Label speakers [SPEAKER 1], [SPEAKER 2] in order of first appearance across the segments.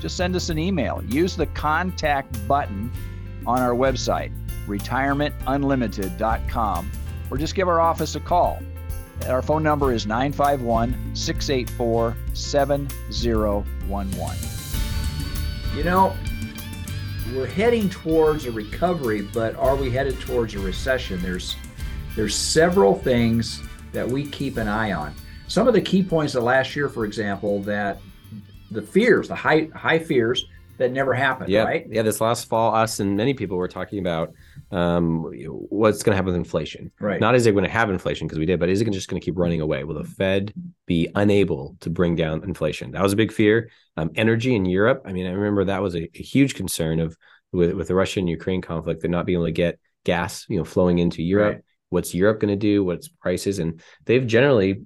[SPEAKER 1] just send us an email. Use the contact button on our website, retirementunlimited.com, or just give our office a call. Our phone number is 951 684 7011.
[SPEAKER 2] You know, we're heading towards a recovery, but are we headed towards a recession? There's there's several things that we keep an eye on. Some of the key points of last year, for example, that the fears, the high high fears that never happened,
[SPEAKER 3] yeah.
[SPEAKER 2] right?
[SPEAKER 3] Yeah, this last fall, us and many people were talking about um, what's going to happen with inflation.
[SPEAKER 2] Right.
[SPEAKER 3] Not is it going to have inflation because we did, but is it just going to keep running away? Will the Fed be unable to bring down inflation? That was a big fear. Um, energy in Europe. I mean, I remember that was a, a huge concern of with with the Russia and Ukraine conflict, they're not being able to get gas, you know, flowing into Europe.
[SPEAKER 2] Right.
[SPEAKER 3] What's Europe going to do? What's prices? And they've generally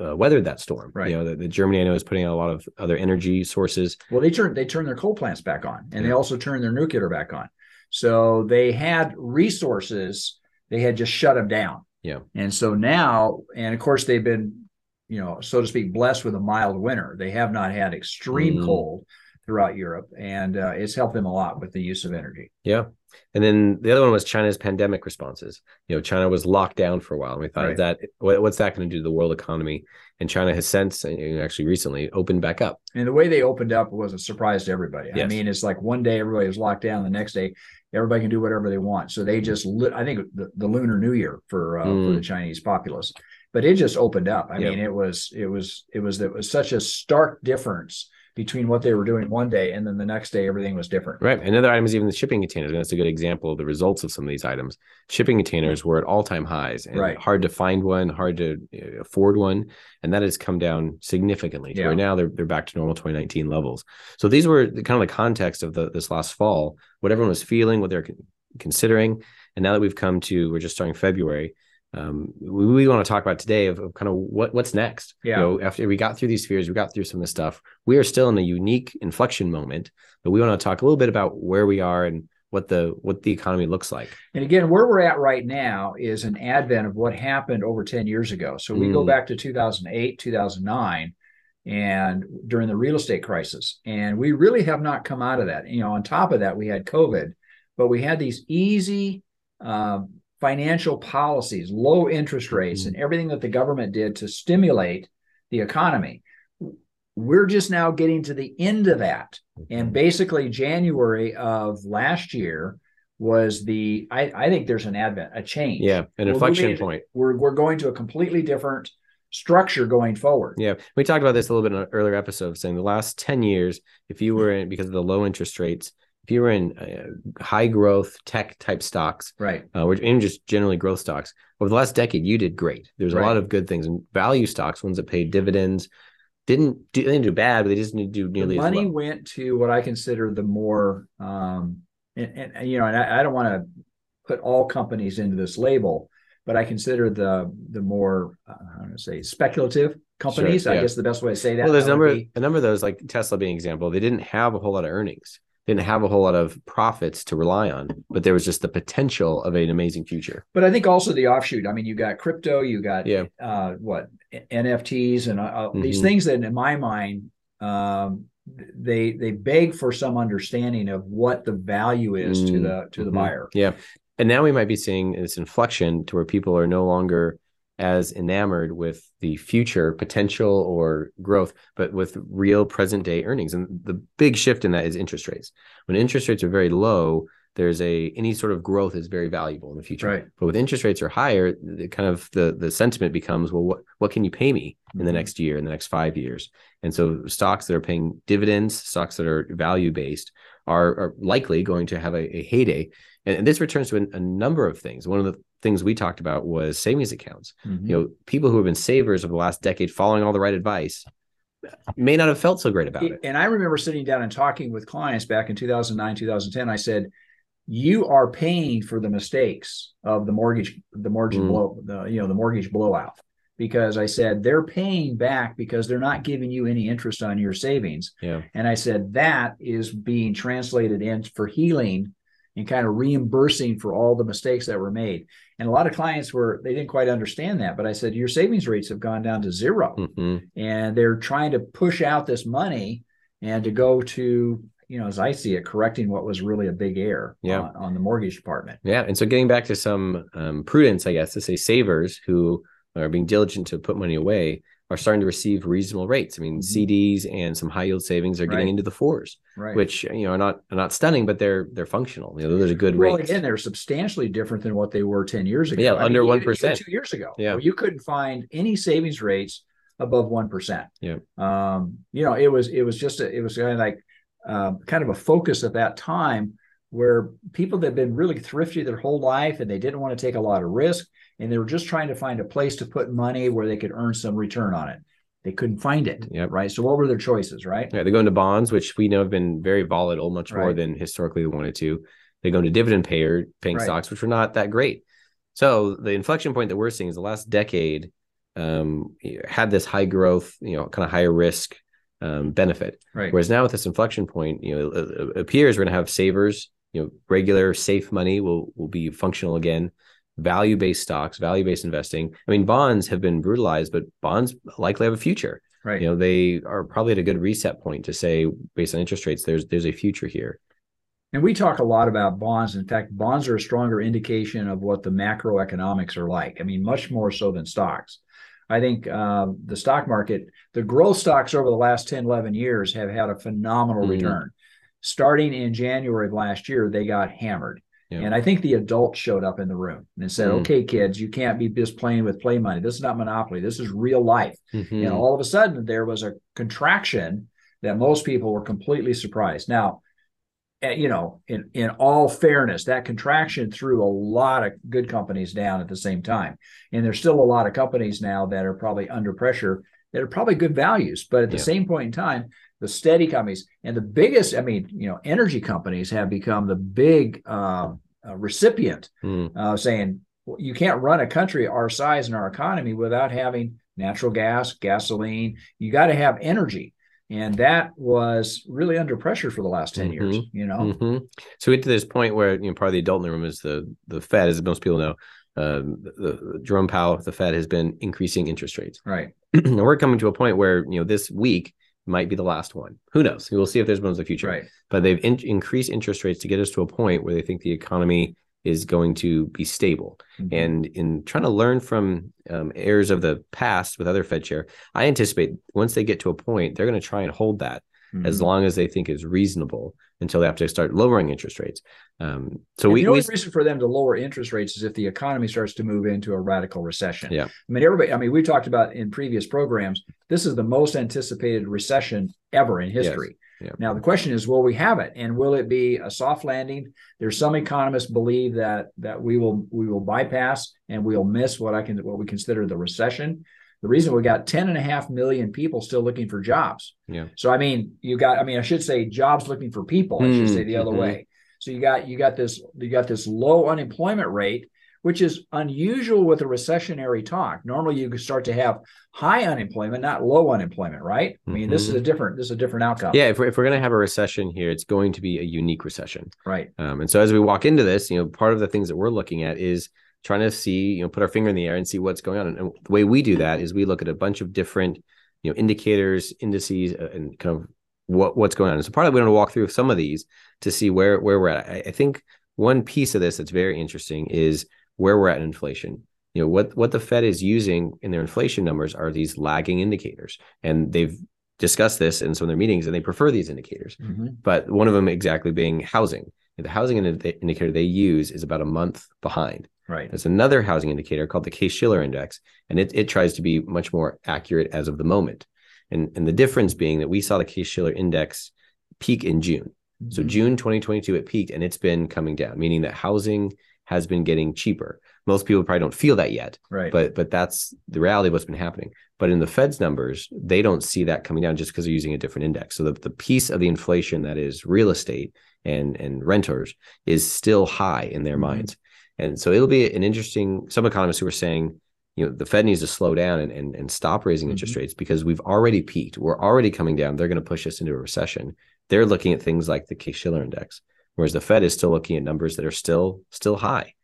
[SPEAKER 3] uh, weathered that storm.
[SPEAKER 2] Right.
[SPEAKER 3] You know, the, the Germany I know is putting out a lot of other energy sources.
[SPEAKER 2] Well, they turned they turned their coal plants back on, and they also turned their nuclear back on. So they had resources. They had just shut them down.
[SPEAKER 3] Yeah.
[SPEAKER 2] And so now, and of course, they've been, you know, so to speak, blessed with a mild winter. They have not had extreme
[SPEAKER 3] Mm.
[SPEAKER 2] cold throughout Europe, and uh, it's helped them a lot with the use of energy.
[SPEAKER 3] Yeah. And then the other one was China's pandemic responses. You know, China was locked down for a while. And we thought
[SPEAKER 2] Right.
[SPEAKER 3] that what's that going to do to the world economy? And China has since, and actually recently, opened back up.
[SPEAKER 2] And the way they opened up was a surprise to everybody. I mean, it's like one day everybody was locked down, the next day everybody can do whatever they want. So they just, lit, I think the, the Lunar New Year for uh, for
[SPEAKER 3] Mm.
[SPEAKER 2] the Chinese populace, but it just opened up. I
[SPEAKER 3] Yeah.
[SPEAKER 2] mean, it was it was it was it was such a stark difference between what they were doing one day and then the next day everything was different.
[SPEAKER 3] Right. Another item is even the shipping containers. And that's a good example of the results of some of these items. Shipping containers were at all time highs and
[SPEAKER 2] Right.
[SPEAKER 3] hard to find one, hard to uh, afford one. And that has come down significantly to
[SPEAKER 2] Yeah.
[SPEAKER 3] where now they're, they're back to normal 2019 levels. So these were the, kind of the context of the, this last fall, what everyone was feeling, what they're considering. And now that we've come to, we're just starting February. Um, we, we want to talk about today of, of kind of what what's next.
[SPEAKER 2] Yeah.
[SPEAKER 3] You know, after we got through these fears, we got through some of the stuff. We are still in a unique inflection moment, but we want to talk a little bit about where we are and what the what the economy looks like.
[SPEAKER 2] And again, where we're at right now is an advent of what happened over 10 years ago. So we go
[SPEAKER 3] Mm.
[SPEAKER 2] back to 2008, 2009, and during the real estate crisis. And we really have not come out of that. You know, on top of that, we had COVID, but we had these easy um, financial policies, low interest rates,
[SPEAKER 3] Mhm.
[SPEAKER 2] and everything that the government did to stimulate the economy. We're just now getting to the end of that. And basically, January of last year was the I, I think there's an advent, a change.
[SPEAKER 3] yeah, an
[SPEAKER 2] We're
[SPEAKER 3] inflection
[SPEAKER 2] moving-
[SPEAKER 3] point.
[SPEAKER 2] We're we're going to a completely different structure going forward.
[SPEAKER 3] Yeah, we talked about this a little bit in an earlier episode, saying the last ten years, if you were in because of the low interest rates, if you were in uh, high growth tech type stocks,
[SPEAKER 2] Right.
[SPEAKER 3] uh, or in just generally growth stocks over the last decade, you did great. There's a lot of good things, and value stocks, ones that paid dividends, didn't do they didn't do bad, but they just didn't do
[SPEAKER 2] The
[SPEAKER 3] nearly as
[SPEAKER 2] money
[SPEAKER 3] well.
[SPEAKER 2] went to what I consider the more um and, and you know, and I, I don't want to put all companies into this label, but I consider the the more uh, how do I say speculative companies.
[SPEAKER 3] Sure,
[SPEAKER 2] I guess the best way to say that.
[SPEAKER 3] well, there's a
[SPEAKER 2] that
[SPEAKER 3] number
[SPEAKER 2] be-
[SPEAKER 3] a number of those, like Tesla being example, they didn't have a whole lot of earnings, didn't have a whole lot of profits to rely on, but there was just the potential of an amazing future.
[SPEAKER 2] But I think also the offshoot. I mean, you got crypto, you got
[SPEAKER 3] Yeah.
[SPEAKER 2] uh, what NFTs, and uh, uh, these
[SPEAKER 3] Mhm.
[SPEAKER 2] things that, in my mind, um, they they beg for some understanding of what the value is to
[SPEAKER 3] Mm,
[SPEAKER 2] the to the
[SPEAKER 3] mhm.
[SPEAKER 2] buyer.
[SPEAKER 3] Yeah. And now we might be seeing this inflection to where people are no longer as enamored with the future potential or growth, but with real present day earnings. And the big shift in that is interest rates. When interest rates are very low, there's a any sort of growth is very valuable in the future.
[SPEAKER 2] Right.
[SPEAKER 3] But with interest rates are higher, the kind of the the sentiment becomes, well, what what can you pay me in the
[SPEAKER 2] Mhm.
[SPEAKER 3] next year, in the next five years? And so stocks that are paying dividends, stocks that are value based, are, are likely going to have a, a heyday. And, and this returns to a, a number of things. One of the things we talked about was savings accounts.
[SPEAKER 2] Mhm.
[SPEAKER 3] You know, people who have been savers over the last decade, following all the right advice, may not have felt so great about it.
[SPEAKER 2] And I remember sitting down and talking with clients back in 2009, 2010. I said, you are paying for the mistakes of the mortgage, the mortgage mm. blow, the you know the mortgage blowout. Because I said they're paying back because they're not giving you any interest on your savings.
[SPEAKER 3] Yeah.
[SPEAKER 2] And I said that is being translated in for healing and kind of reimbursing for all the mistakes that were made. And a lot of clients were they didn't quite understand that, but I said your savings rates have gone down to 0
[SPEAKER 3] mm-hmm.
[SPEAKER 2] and they're trying to push out this money and to go to you know as I see it correcting what was really a big error
[SPEAKER 3] yeah.
[SPEAKER 2] on, on the mortgage department.
[SPEAKER 3] Yeah, and so getting back to some um, prudence, I guess to say savers who are being diligent to put money away are starting to receive reasonable rates. I mean, mm-hmm. CDs and some high yield savings are getting right. into the fours,
[SPEAKER 2] right.
[SPEAKER 3] which you know are not are not stunning, but they're they're functional. You know, those are good
[SPEAKER 2] well,
[SPEAKER 3] rates.
[SPEAKER 2] again, they're substantially different than what they were ten years ago.
[SPEAKER 3] Yeah, I under one percent
[SPEAKER 2] two years ago.
[SPEAKER 3] Yeah,
[SPEAKER 2] you couldn't find any savings rates above one percent.
[SPEAKER 3] Yeah,
[SPEAKER 2] um, you know, it was it was just a, it was kind of like um, kind of a focus at that time where people that had been really thrifty their whole life and they didn't want to take a lot of risk and they were just trying to find a place to put money where they could earn some return on it they couldn't find it.
[SPEAKER 3] Yep.
[SPEAKER 2] Right. So what were their choices? Right.
[SPEAKER 3] Yeah, they go into bonds, which we know have been very volatile, much right. more than historically they wanted to. They go into dividend payer paying right. stocks, which were not that great. So the inflection point that we're seeing is the last decade um, had this high growth, you know, kind of higher risk um, benefit.
[SPEAKER 2] Right.
[SPEAKER 3] Whereas now with this inflection point, you know, it, it appears we're going to have savers. You know, regular safe money will will be functional again value based stocks, value based investing. I mean, bonds have been brutalized, but bonds likely have a future.
[SPEAKER 2] Right.
[SPEAKER 3] You know, they are probably at a good reset point to say, based on interest rates, there's there's a future here.
[SPEAKER 2] And we talk a lot about bonds. In fact, bonds are a stronger indication of what the macroeconomics are like. I mean, much more so than stocks. I think uh, the stock market, the growth stocks over the last 10, 11 years have had a phenomenal mm-hmm. return. Starting in January of last year, they got hammered. Yeah. And I think the adults showed up in the room and said, mm okay, kids, you can't be just playing with play money. This is not monopoly. This is real life.
[SPEAKER 3] Mm-hmm.
[SPEAKER 2] And all of a sudden, there was a contraction that most people were completely surprised. Now, eh, you know, in, in all fairness, that contraction threw a lot of good companies down at the same time. And there's still a lot of companies now that are probably under pressure that are probably good values. But at the yeah. same point in time, the steady companies and the biggest i mean you know energy companies have become the big uh, uh, recipient
[SPEAKER 3] mm.
[SPEAKER 2] uh, saying well, you can't run a country our size and our economy without having natural gas gasoline you got to have energy and that was really under pressure for the last 10 mm-hmm. years you know
[SPEAKER 3] mm-hmm. so we get to this point where you know part of the adult in the room is the the fed as most people know um, the, the Jerome Powell, the Fed has been increasing interest rates.
[SPEAKER 2] Right.
[SPEAKER 3] and we're coming to a point where you know this week might be the last one. Who knows? We'll see if there's ones in the future.
[SPEAKER 2] Right.
[SPEAKER 3] But they've in- increased interest rates to get us to a point where they think the economy is going to be stable. Mm-hmm. And in trying to learn from um, errors of the past with other Fed chair, I anticipate once they get to a point, they're going to try and hold that mm-hmm. as long as they think is reasonable until they have to start lowering interest rates. Um, so we,
[SPEAKER 2] the only
[SPEAKER 3] we,
[SPEAKER 2] reason for them to lower interest rates is if the economy starts to move into a radical recession.
[SPEAKER 3] Yeah, I
[SPEAKER 2] mean everybody. I mean we talked about in previous programs. This is the most anticipated recession ever in history.
[SPEAKER 3] Yes. Yeah.
[SPEAKER 2] Now the question is, will we have it, and will it be a soft landing? There's some economists believe that that we will we will bypass and we'll miss what I can what we consider the recession. The reason we got 10 and a half million people still looking for jobs.
[SPEAKER 3] Yeah.
[SPEAKER 2] So I mean, you got, I mean, I should say jobs looking for people. I should say the other mm-hmm. way. So you got you got this you got this low unemployment rate, which is unusual with a recessionary talk. Normally you could start to have high unemployment, not low unemployment, right? I mean, mm-hmm. this is a different this is a different outcome.
[SPEAKER 3] Yeah, if we're, if we're going to have a recession here, it's going to be a unique recession,
[SPEAKER 2] right?
[SPEAKER 3] Um, and so as we walk into this, you know, part of the things that we're looking at is trying to see, you know, put our finger in the air and see what's going on. And, the way we do that is we look at a bunch of different, you know, indicators, indices, uh, and kind of what what's going on. And so part of we want to walk through some of these to see where where we're at. I, I think one piece of this that's very interesting is where we're at in inflation. You know, what what the Fed is using in their inflation numbers are these lagging indicators, and they've discussed this in some of their meetings, and they prefer these indicators.
[SPEAKER 2] Mm-hmm.
[SPEAKER 3] But one of them exactly being housing. The housing indicator they use is about a month behind.
[SPEAKER 2] Right.
[SPEAKER 3] There's another housing indicator called the Case-Shiller Index, and it, it tries to be much more accurate as of the moment. And, and the difference being that we saw the Case-Shiller Index peak in June. Mm-hmm. So June 2022, it peaked and it's been coming down, meaning that housing has been getting cheaper. Most people probably don't feel that yet,
[SPEAKER 2] right?
[SPEAKER 3] But but that's the reality of what's been happening. But in the Fed's numbers, they don't see that coming down just because they're using a different index. So the, the piece of the inflation that is real estate and and renters is still high in their mm-hmm. minds. And so it'll be an interesting. Some economists who are saying, you know, the Fed needs to slow down and and, and stop raising mm-hmm. interest rates because we've already peaked. We're already coming down. They're going to push us into a recession. They're looking at things like the Case-Shiller index, whereas the Fed is still looking at numbers that are still still high.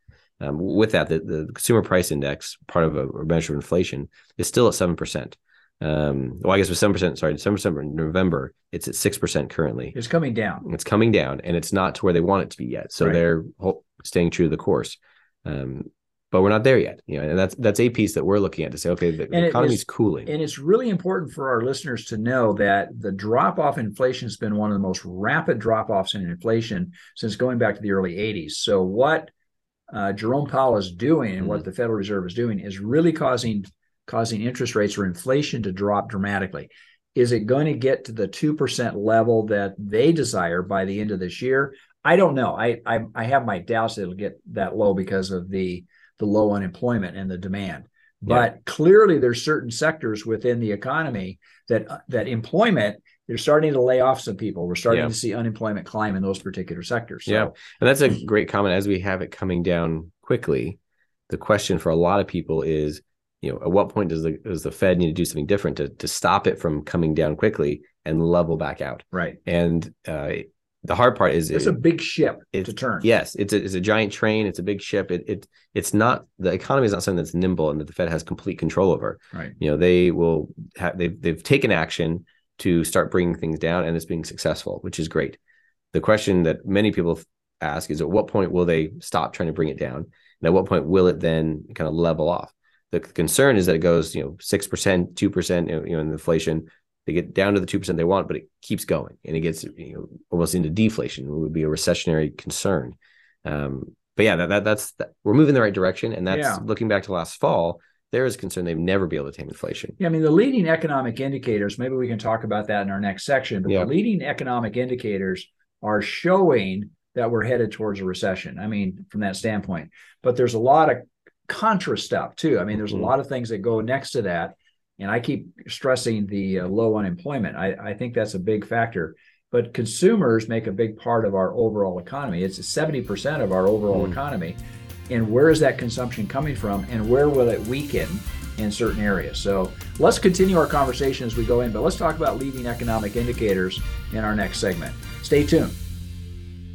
[SPEAKER 3] Um, with that, the, the consumer price index, part of a, a measure of inflation, is still at seven percent. Um, well, I guess with seven percent. Sorry, percent in November. It's at six percent currently.
[SPEAKER 2] It's coming down.
[SPEAKER 3] It's coming down, and it's not to where they want it to be yet. So right. they're staying true to the course. Um, but we're not there yet. You know, and that's that's a piece that we're looking at to say, okay, the, the economy is cooling.
[SPEAKER 2] And it's really important for our listeners to know that the drop off inflation has been one of the most rapid drop offs in inflation since going back to the early 80s. So what uh, Jerome Powell is doing and mm-hmm. what the Federal Reserve is doing is really causing causing interest rates or inflation to drop dramatically. Is it going to get to the two percent level that they desire by the end of this year? I don't know. I, I I have my doubts that it'll get that low because of the the low unemployment and the demand. But yeah. clearly, there's certain sectors within the economy that uh, that employment they're starting to lay off some people. We're starting yeah. to see unemployment climb in those particular sectors.
[SPEAKER 3] So. Yeah, and that's a great comment. As we have it coming down quickly, the question for a lot of people is, you know, at what point does the does the Fed need to do something different to to stop it from coming down quickly and level back out?
[SPEAKER 2] Right.
[SPEAKER 3] And uh, the hard part is
[SPEAKER 2] it's it, a big ship it, to turn.
[SPEAKER 3] Yes, it's a, it's a giant train. It's a big ship. It, it it's not the economy is not something that's nimble and that the Fed has complete control over.
[SPEAKER 2] Right.
[SPEAKER 3] You know they will have they've they've taken action to start bringing things down and it's being successful, which is great. The question that many people ask is at what point will they stop trying to bring it down, and at what point will it then kind of level off? The concern is that it goes you know six percent, two percent, you know, in inflation they get down to the 2% they want, but it keeps going and it gets you know, almost into deflation, it would be a recessionary concern. Um, but yeah, that, that that's that, we're moving in the right direction. And that's yeah. looking back to last fall, there is concern they've never be able to tame inflation.
[SPEAKER 2] Yeah, I mean, the leading economic indicators, maybe we can talk about that in our next section, but yeah. the leading economic indicators are showing that we're headed towards a recession. I mean, from that standpoint, but there's a lot of contra stuff too. I mean, there's mm-hmm. a lot of things that go next to that and I keep stressing the uh, low unemployment. I, I think that's a big factor. But consumers make a big part of our overall economy. It's 70% of our overall mm. economy. And where is that consumption coming from? And where will it weaken in certain areas? So let's continue our conversation as we go in, but let's talk about leading economic indicators in our next segment. Stay tuned.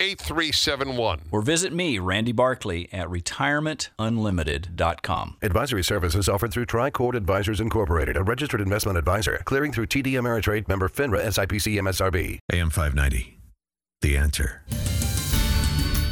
[SPEAKER 4] 8371.
[SPEAKER 1] Or visit me, Randy Barkley, at retirementunlimited.com.
[SPEAKER 5] Advisory services offered through Tricord Advisors Incorporated, a registered investment advisor, clearing through TD Ameritrade member FINRA SIPC MSRB.
[SPEAKER 6] AM 590. The answer.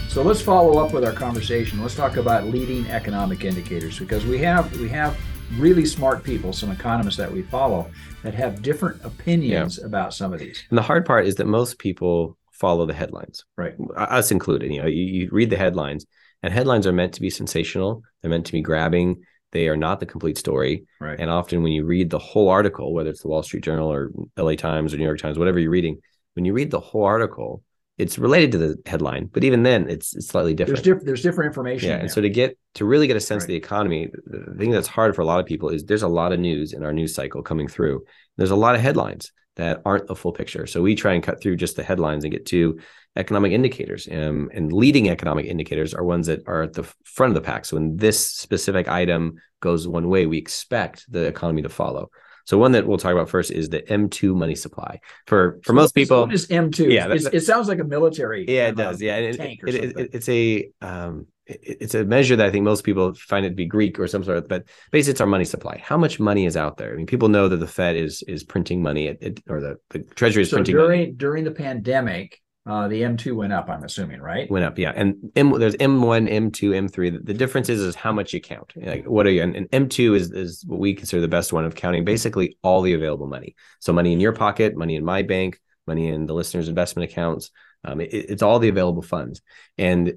[SPEAKER 2] So let's follow up with our conversation. Let's talk about leading economic indicators because we have we have really smart people, some economists that we follow that have different opinions yeah. about some of these.
[SPEAKER 3] And the hard part is that most people follow the headlines,
[SPEAKER 2] right?
[SPEAKER 3] Us included. You know, you, you read the headlines, and headlines are meant to be sensational. They're meant to be grabbing. They are not the complete story.
[SPEAKER 2] Right.
[SPEAKER 3] And often, when you read the whole article, whether it's the Wall Street Journal or L.A. Times or New York Times, whatever you're reading, when you read the whole article, it's related to the headline, but even then, it's it's slightly different.
[SPEAKER 2] There's, diff- there's different information.
[SPEAKER 3] Yeah, and so to get to really get a sense right. of the economy, the thing that's hard for a lot of people is there's a lot of news in our news cycle coming through. There's a lot of headlines that aren't the full picture. So we try and cut through just the headlines and get to economic indicators. Um, and leading economic indicators are ones that are at the front of the pack. So when this specific item goes one way, we expect the economy to follow. So one that we'll talk about first is the M2 money supply. For for so most people,
[SPEAKER 2] what is M2?
[SPEAKER 3] Yeah,
[SPEAKER 2] it sounds like a military.
[SPEAKER 3] Yeah, it does. Yeah, it, it, it, it's a um, it's a measure that I think most people find it to be Greek or some sort of, but basically it's our money supply. How much money is out there? I mean, people know that the Fed is is printing money, it, it, or the, the Treasury is
[SPEAKER 2] So
[SPEAKER 3] printing
[SPEAKER 2] during
[SPEAKER 3] money.
[SPEAKER 2] during the pandemic, uh, the M2 went up. I'm assuming, right?
[SPEAKER 3] Went up, yeah. And M, there's M1, M2, M3. The, the difference is is how much you count. Like what are you? And, and M2 is is what we consider the best one of counting basically all the available money. So money in your pocket, money in my bank, money in the listeners' investment accounts. Um, it, it's all the available funds. And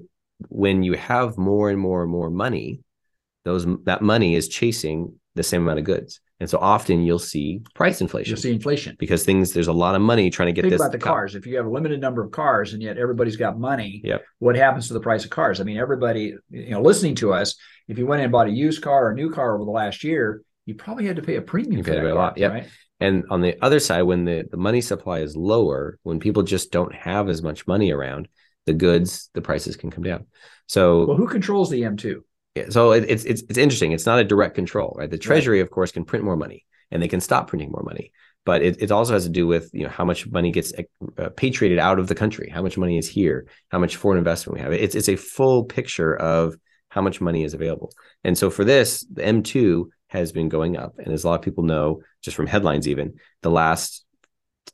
[SPEAKER 3] when you have more and more and more money, those that money is chasing the same amount of goods. And so often you'll see price inflation
[SPEAKER 2] You'll see inflation.
[SPEAKER 3] because things there's a lot of money trying to get
[SPEAKER 2] Think
[SPEAKER 3] this
[SPEAKER 2] about the cars. If you have a limited number of cars and yet everybody's got money,
[SPEAKER 3] Yep.
[SPEAKER 2] what happens to the price of cars? I mean, everybody, you know, listening to us, if you went and bought a used car or a new car over the last year, you probably had to pay a premium
[SPEAKER 3] You
[SPEAKER 2] for
[SPEAKER 3] paid
[SPEAKER 2] that
[SPEAKER 3] a lot, yep.
[SPEAKER 2] right?
[SPEAKER 3] And on the other side, when the, the money supply is lower, when people just don't have as much money around, the goods, the prices can come down. So
[SPEAKER 2] Well, who controls the M2?
[SPEAKER 3] Yeah, so it, it's it's it's interesting. It's not a direct control, right? The Treasury, of course, can print more money, and they can stop printing more money. But it, it also has to do with you know how much money gets uh, patriated out of the country, how much money is here, how much foreign investment we have. It's it's a full picture of how much money is available. And so for this, the M2 has been going up, and as a lot of people know, just from headlines, even the last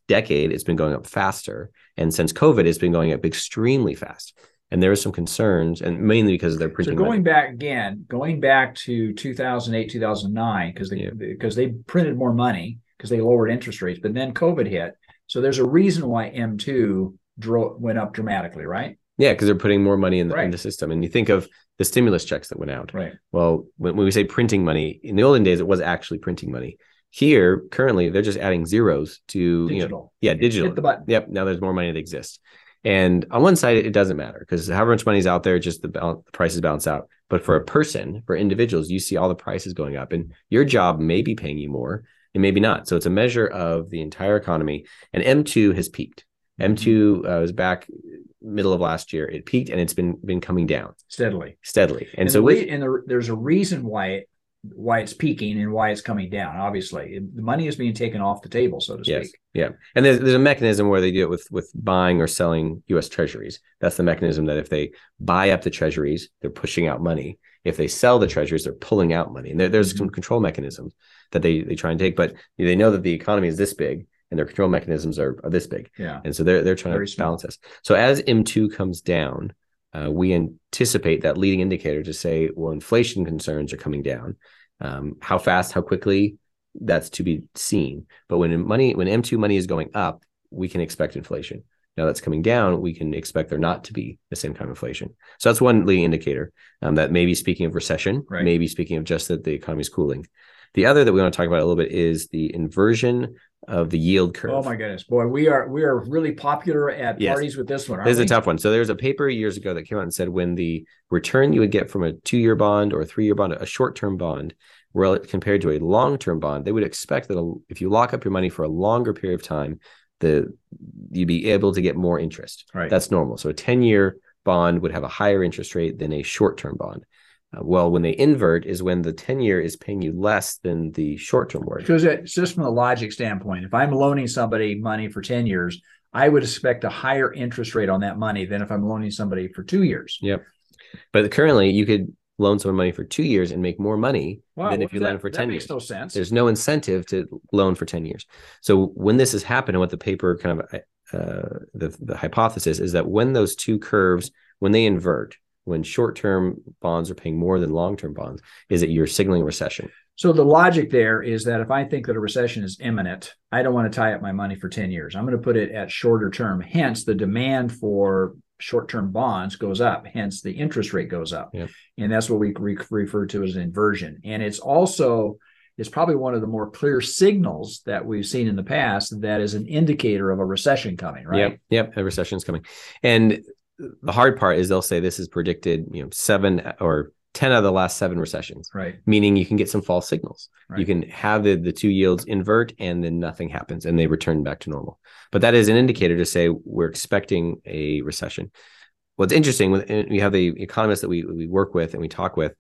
[SPEAKER 3] decade, it's been going up faster, and since COVID, it's been going up extremely fast. And there are some concerns, and mainly because they're
[SPEAKER 2] So
[SPEAKER 3] printing.
[SPEAKER 2] going
[SPEAKER 3] money.
[SPEAKER 2] back again, going back to 2008, 2009, because they
[SPEAKER 3] Yeah.
[SPEAKER 2] because they printed more money because they lowered interest rates, but then COVID hit. So there's a reason why M2 dro- went up dramatically, right?
[SPEAKER 3] Yeah, because they're putting more money in the, in the system. And you think of the stimulus checks that went out.
[SPEAKER 2] Right.
[SPEAKER 3] Well, when, when we say printing money, in the olden days, it was actually printing money. Here, currently, they're just adding zeros to, you know,
[SPEAKER 2] Digital.
[SPEAKER 3] yeah, digital.
[SPEAKER 2] Hit the button.
[SPEAKER 3] Yep. Now there's more money that exists. And on one side, it doesn't matter because however much money is out there, just the, bal- the prices balance out. But for a person, for individuals, you see all the prices going up, and your job may be paying you more, and maybe not. So it's a measure of the entire economy. And M2 has peaked. M2 uh, was back middle of last year. It peaked, and it's been been coming down
[SPEAKER 2] steadily.
[SPEAKER 3] steadily. And,
[SPEAKER 2] And,
[SPEAKER 3] so
[SPEAKER 2] the
[SPEAKER 3] with,
[SPEAKER 2] and the, there's a reason why why it's peaking and why it's coming down. Obviously, the money is being taken off the table, so to speak.
[SPEAKER 3] Yes. Yeah. And there's, there's a mechanism where they do it with with buying or selling US treasuries. That's the mechanism that if they buy up the treasuries, they're pushing out money. If they sell the treasuries, they're pulling out money. And there, there's some mm-hmm. control mechanisms that they they try and take, but they know that the economy is this big and their control mechanisms are, are this big.
[SPEAKER 2] Yeah.
[SPEAKER 3] And so they're they're trying
[SPEAKER 2] Very
[SPEAKER 3] to
[SPEAKER 2] small.
[SPEAKER 3] balance this. So as M2 comes down, uh, we anticipate that leading indicator to say, well, inflation concerns are coming down. Um, how fast, how quickly, that's to be seen. But when money, when M2 money is going up, we can expect inflation. Now that's coming down, we can expect there not to be the same kind of inflation. So that's one leading indicator um, that maybe speaking of recession,
[SPEAKER 2] Right.
[SPEAKER 3] maybe speaking of just that the economy is cooling. The other that we want to talk about a little bit is the inversion of the yield oh curve.
[SPEAKER 2] Oh my goodness, boy, we are we are really popular at
[SPEAKER 3] Yes.
[SPEAKER 2] parties with this one.
[SPEAKER 3] This is a tough one. So there's a paper years ago that came out and said when the return you would get from a two-year bond or a three-year bond, a short-term bond, rel- compared to a long-term bond, they would expect that a, if you lock up your money for a longer period of time, the you'd be able to get more interest.
[SPEAKER 2] Right.
[SPEAKER 3] That's normal. So a 10-year bond would have a higher interest rate than a short-term bond. Uh, well, when they invert is when the 10-year is paying you less than the short-term mortgage.
[SPEAKER 2] Because it's just from a logic standpoint, if I'm loaning somebody money for 10 years, I would expect a higher interest rate on that money than if I'm loaning somebody for two years.
[SPEAKER 3] Yep. But currently, you could loan someone money for two years and make more money
[SPEAKER 2] Wow,
[SPEAKER 3] than if you loan for
[SPEAKER 2] that
[SPEAKER 3] 10
[SPEAKER 2] makes
[SPEAKER 3] years.
[SPEAKER 2] no sense.
[SPEAKER 3] There's no incentive to loan for 10 years. So when this has happened, and what the paper kind of uh, the, the hypothesis is that when those two curves, when they invert, when short-term bonds are paying more than long-term bonds, is that you're signaling recession.
[SPEAKER 2] So the logic there is that if I think that a recession is imminent, I don't want to tie up my money for 10 years. I'm going to put it at shorter term. Hence, the demand for short-term bonds goes up. Hence, the interest rate goes up.
[SPEAKER 3] Yep.
[SPEAKER 2] And that's what we re- refer to as an inversion. And it's also it's probably one of the more clear signals that we've seen in the past that is an indicator of a recession coming, right?
[SPEAKER 3] Yep, yep, a recession is coming. And the hard part is they'll say this is predicted, you know, seven or 10 out of the last seven recessions.
[SPEAKER 2] Right.
[SPEAKER 3] meaning you can get some false signals.
[SPEAKER 2] Right.
[SPEAKER 3] You can have the, the two yields invert and then nothing happens and they return back to normal. But that is an indicator to say we're expecting a recession. What's interesting, when we have the economists that we, we work with and we talk with,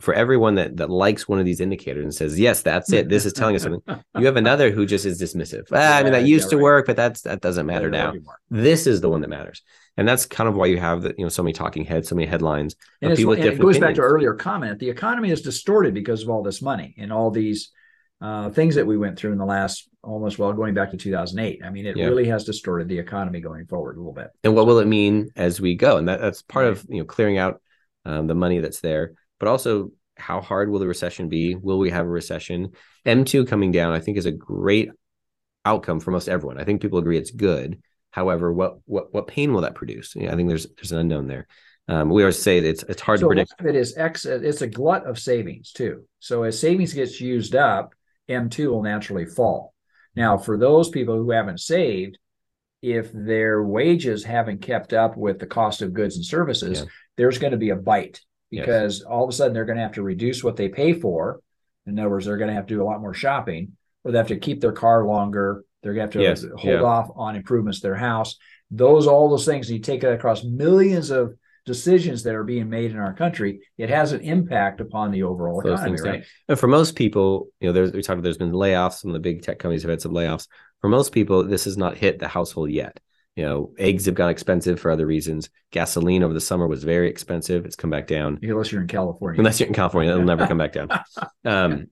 [SPEAKER 3] for everyone that that likes one of these indicators and says, "Yes, that's it. This is telling us something." You have another who just is dismissive. Ah, I mean, that used
[SPEAKER 2] yeah,
[SPEAKER 3] to work, but that's that doesn't matter now.
[SPEAKER 2] anymore.
[SPEAKER 3] This is the one that matters, and that's kind of why you have the you know so many talking heads, so many headlines.
[SPEAKER 2] And,
[SPEAKER 3] people with
[SPEAKER 2] and it goes back to earlier comment. The economy is distorted because of all this money and all these uh, things that we went through in the last almost well going back to 2008. I mean, it
[SPEAKER 3] Yeah.
[SPEAKER 2] really has distorted the economy going forward a little bit.
[SPEAKER 3] and what will it mean as we go and that, that's part of you know clearing out um, the money that's there but also how hard will the recession be will we have a recession m2 coming down i think is a great outcome for most everyone i think people agree it's good however what what what pain will that produce yeah, i think there's there's an unknown there um, we always say that it's it's hard
[SPEAKER 2] so
[SPEAKER 3] to predict
[SPEAKER 2] lot of it is ex. It's a glut of savings too. So as savings gets used up, M2 will naturally fall. Now, for those people who haven't saved, if their wages haven't kept up with the cost of goods and services,
[SPEAKER 3] Yeah.
[SPEAKER 2] there's going to be a bite
[SPEAKER 3] Yes.
[SPEAKER 2] because all of a sudden they're going to have to reduce what they pay for. In other words, they're going to have to do a lot more shopping, or they have to keep their car longer. They're going to have
[SPEAKER 3] Yes.
[SPEAKER 2] to hold
[SPEAKER 3] Yeah.
[SPEAKER 2] off on improvements to their house. Those, all those things, you take it across millions of decisions that are being made in our country. It has an impact upon the overall
[SPEAKER 3] Those
[SPEAKER 2] economy, right?
[SPEAKER 3] And for most people, you know, there's we talked. About there's been layoffs. Some of the big tech companies have had some layoffs. For most people, this has not hit the household yet. You know, eggs have gone expensive for other reasons. Gasoline over the summer was very expensive. It's come back down.
[SPEAKER 2] Unless you're in California.
[SPEAKER 3] Unless you're in California, it'll never come back down. Um,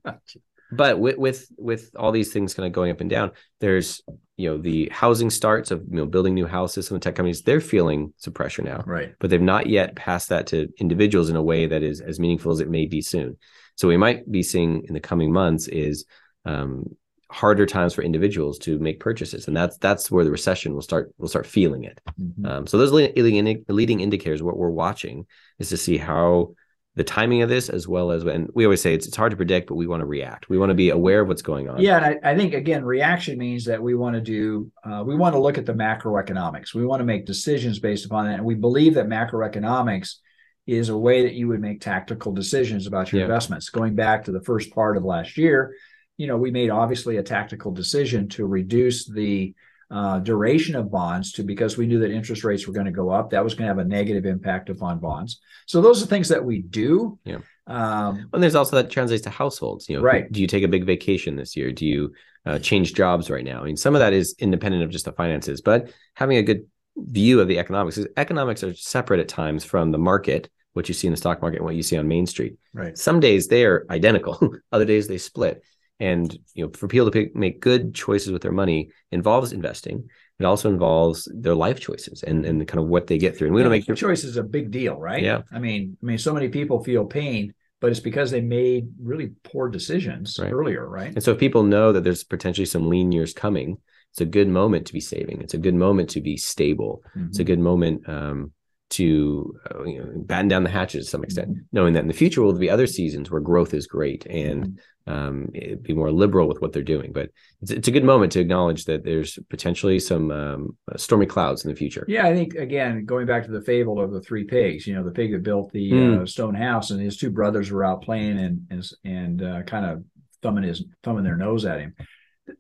[SPEAKER 3] but with with with all these things kind of going up and down, there's you know the housing starts of you know building new houses. Some of the tech companies they're feeling some pressure now
[SPEAKER 2] right.
[SPEAKER 3] but they've not yet passed that to individuals in a way that is as meaningful as it may be soon. So we might be seeing in the coming months is um, harder times for individuals to make purchases, and that's that's where the recession will start will start feeling it.
[SPEAKER 2] Mhm.
[SPEAKER 3] Um, so those leading, leading indicators, what we're watching is to see how the timing of this, as well as when we always say it's it's hard to predict, but we want to react. We want to be aware of what's going on.
[SPEAKER 2] Yeah, and I, I think again, reaction means that we want to do, uh, we want to look at the macroeconomics. We want to make decisions based upon that, and we believe that macroeconomics is a way that you would make tactical decisions about your
[SPEAKER 3] Yeah.
[SPEAKER 2] investments. Going back to the first part of last year, you know, we made obviously a tactical decision to reduce the uh, duration of bonds to because we knew that interest rates were going to go up. That was going to have a negative impact upon bonds. So those are things that we do.
[SPEAKER 3] Yeah.
[SPEAKER 2] Um,
[SPEAKER 3] And there's also that translates to households. You know,
[SPEAKER 2] Right.
[SPEAKER 3] Do you take a big vacation this year? Do you uh, change jobs right now? I mean, some of that is independent of just the finances, but having a good view of the economics. 'cause Economics are separate at times from the market, what you see in the stock market and what you see on Main Street.
[SPEAKER 2] right.
[SPEAKER 3] Some days they are identical, other days they split. And you know, for people to pick, make good choices with their money involves investing. It also involves their life choices and and kind of what they get through. And we
[SPEAKER 2] Yeah,
[SPEAKER 3] make sure.
[SPEAKER 2] choice is a big deal, right?
[SPEAKER 3] Yeah.
[SPEAKER 2] I mean, I mean, so many people feel pain, but it's because they made really poor decisions
[SPEAKER 3] Right.
[SPEAKER 2] earlier, right?
[SPEAKER 3] And so if people know that there's potentially some lean years coming, it's a good moment to be saving. It's a good moment to be stable. It's a
[SPEAKER 2] Mhm.
[SPEAKER 3] good moment um, to uh, you know, batten down the hatches to some extent,
[SPEAKER 2] Mm-hmm.
[SPEAKER 3] knowing that in the future will be other seasons where growth is great and
[SPEAKER 2] Mm-hmm.
[SPEAKER 3] Um, be more liberal with what they're doing. But it's, it's a good moment to acknowledge that there's potentially some um, stormy clouds in the future.
[SPEAKER 2] Yeah, I think again, going back to the fable of the three pigs, you know, the pig that built the
[SPEAKER 3] Mm.
[SPEAKER 2] uh, stone house, and his two brothers were out playing and and, and uh, kind of thumbing his thumbing their nose at him.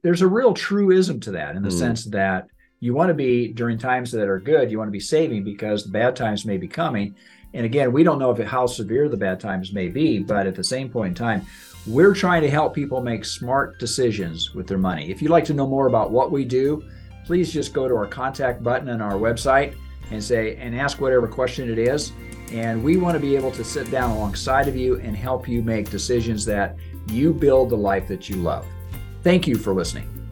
[SPEAKER 2] There's a real truism to that in the
[SPEAKER 3] Mm.
[SPEAKER 2] sense that you want to be during times that are good, you want to be saving because the bad times may be coming. And again, we don't know if how severe the bad times may be, but at the same point in time, we're trying to help people make smart decisions with their money. If you'd like to know more about what we do, please just go to our contact button on our website and say and ask whatever question it is. And we want to be able to sit down alongside of you and help you make decisions that you build the life that you love. Thank you for listening.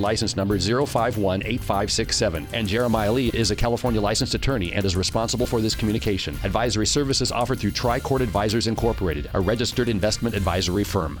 [SPEAKER 7] license number 0518567, and Jeremiah Lee is a California licensed attorney and is responsible for this communication. Advisory services offered through Tricord Advisors Incorporated, a registered investment advisory firm.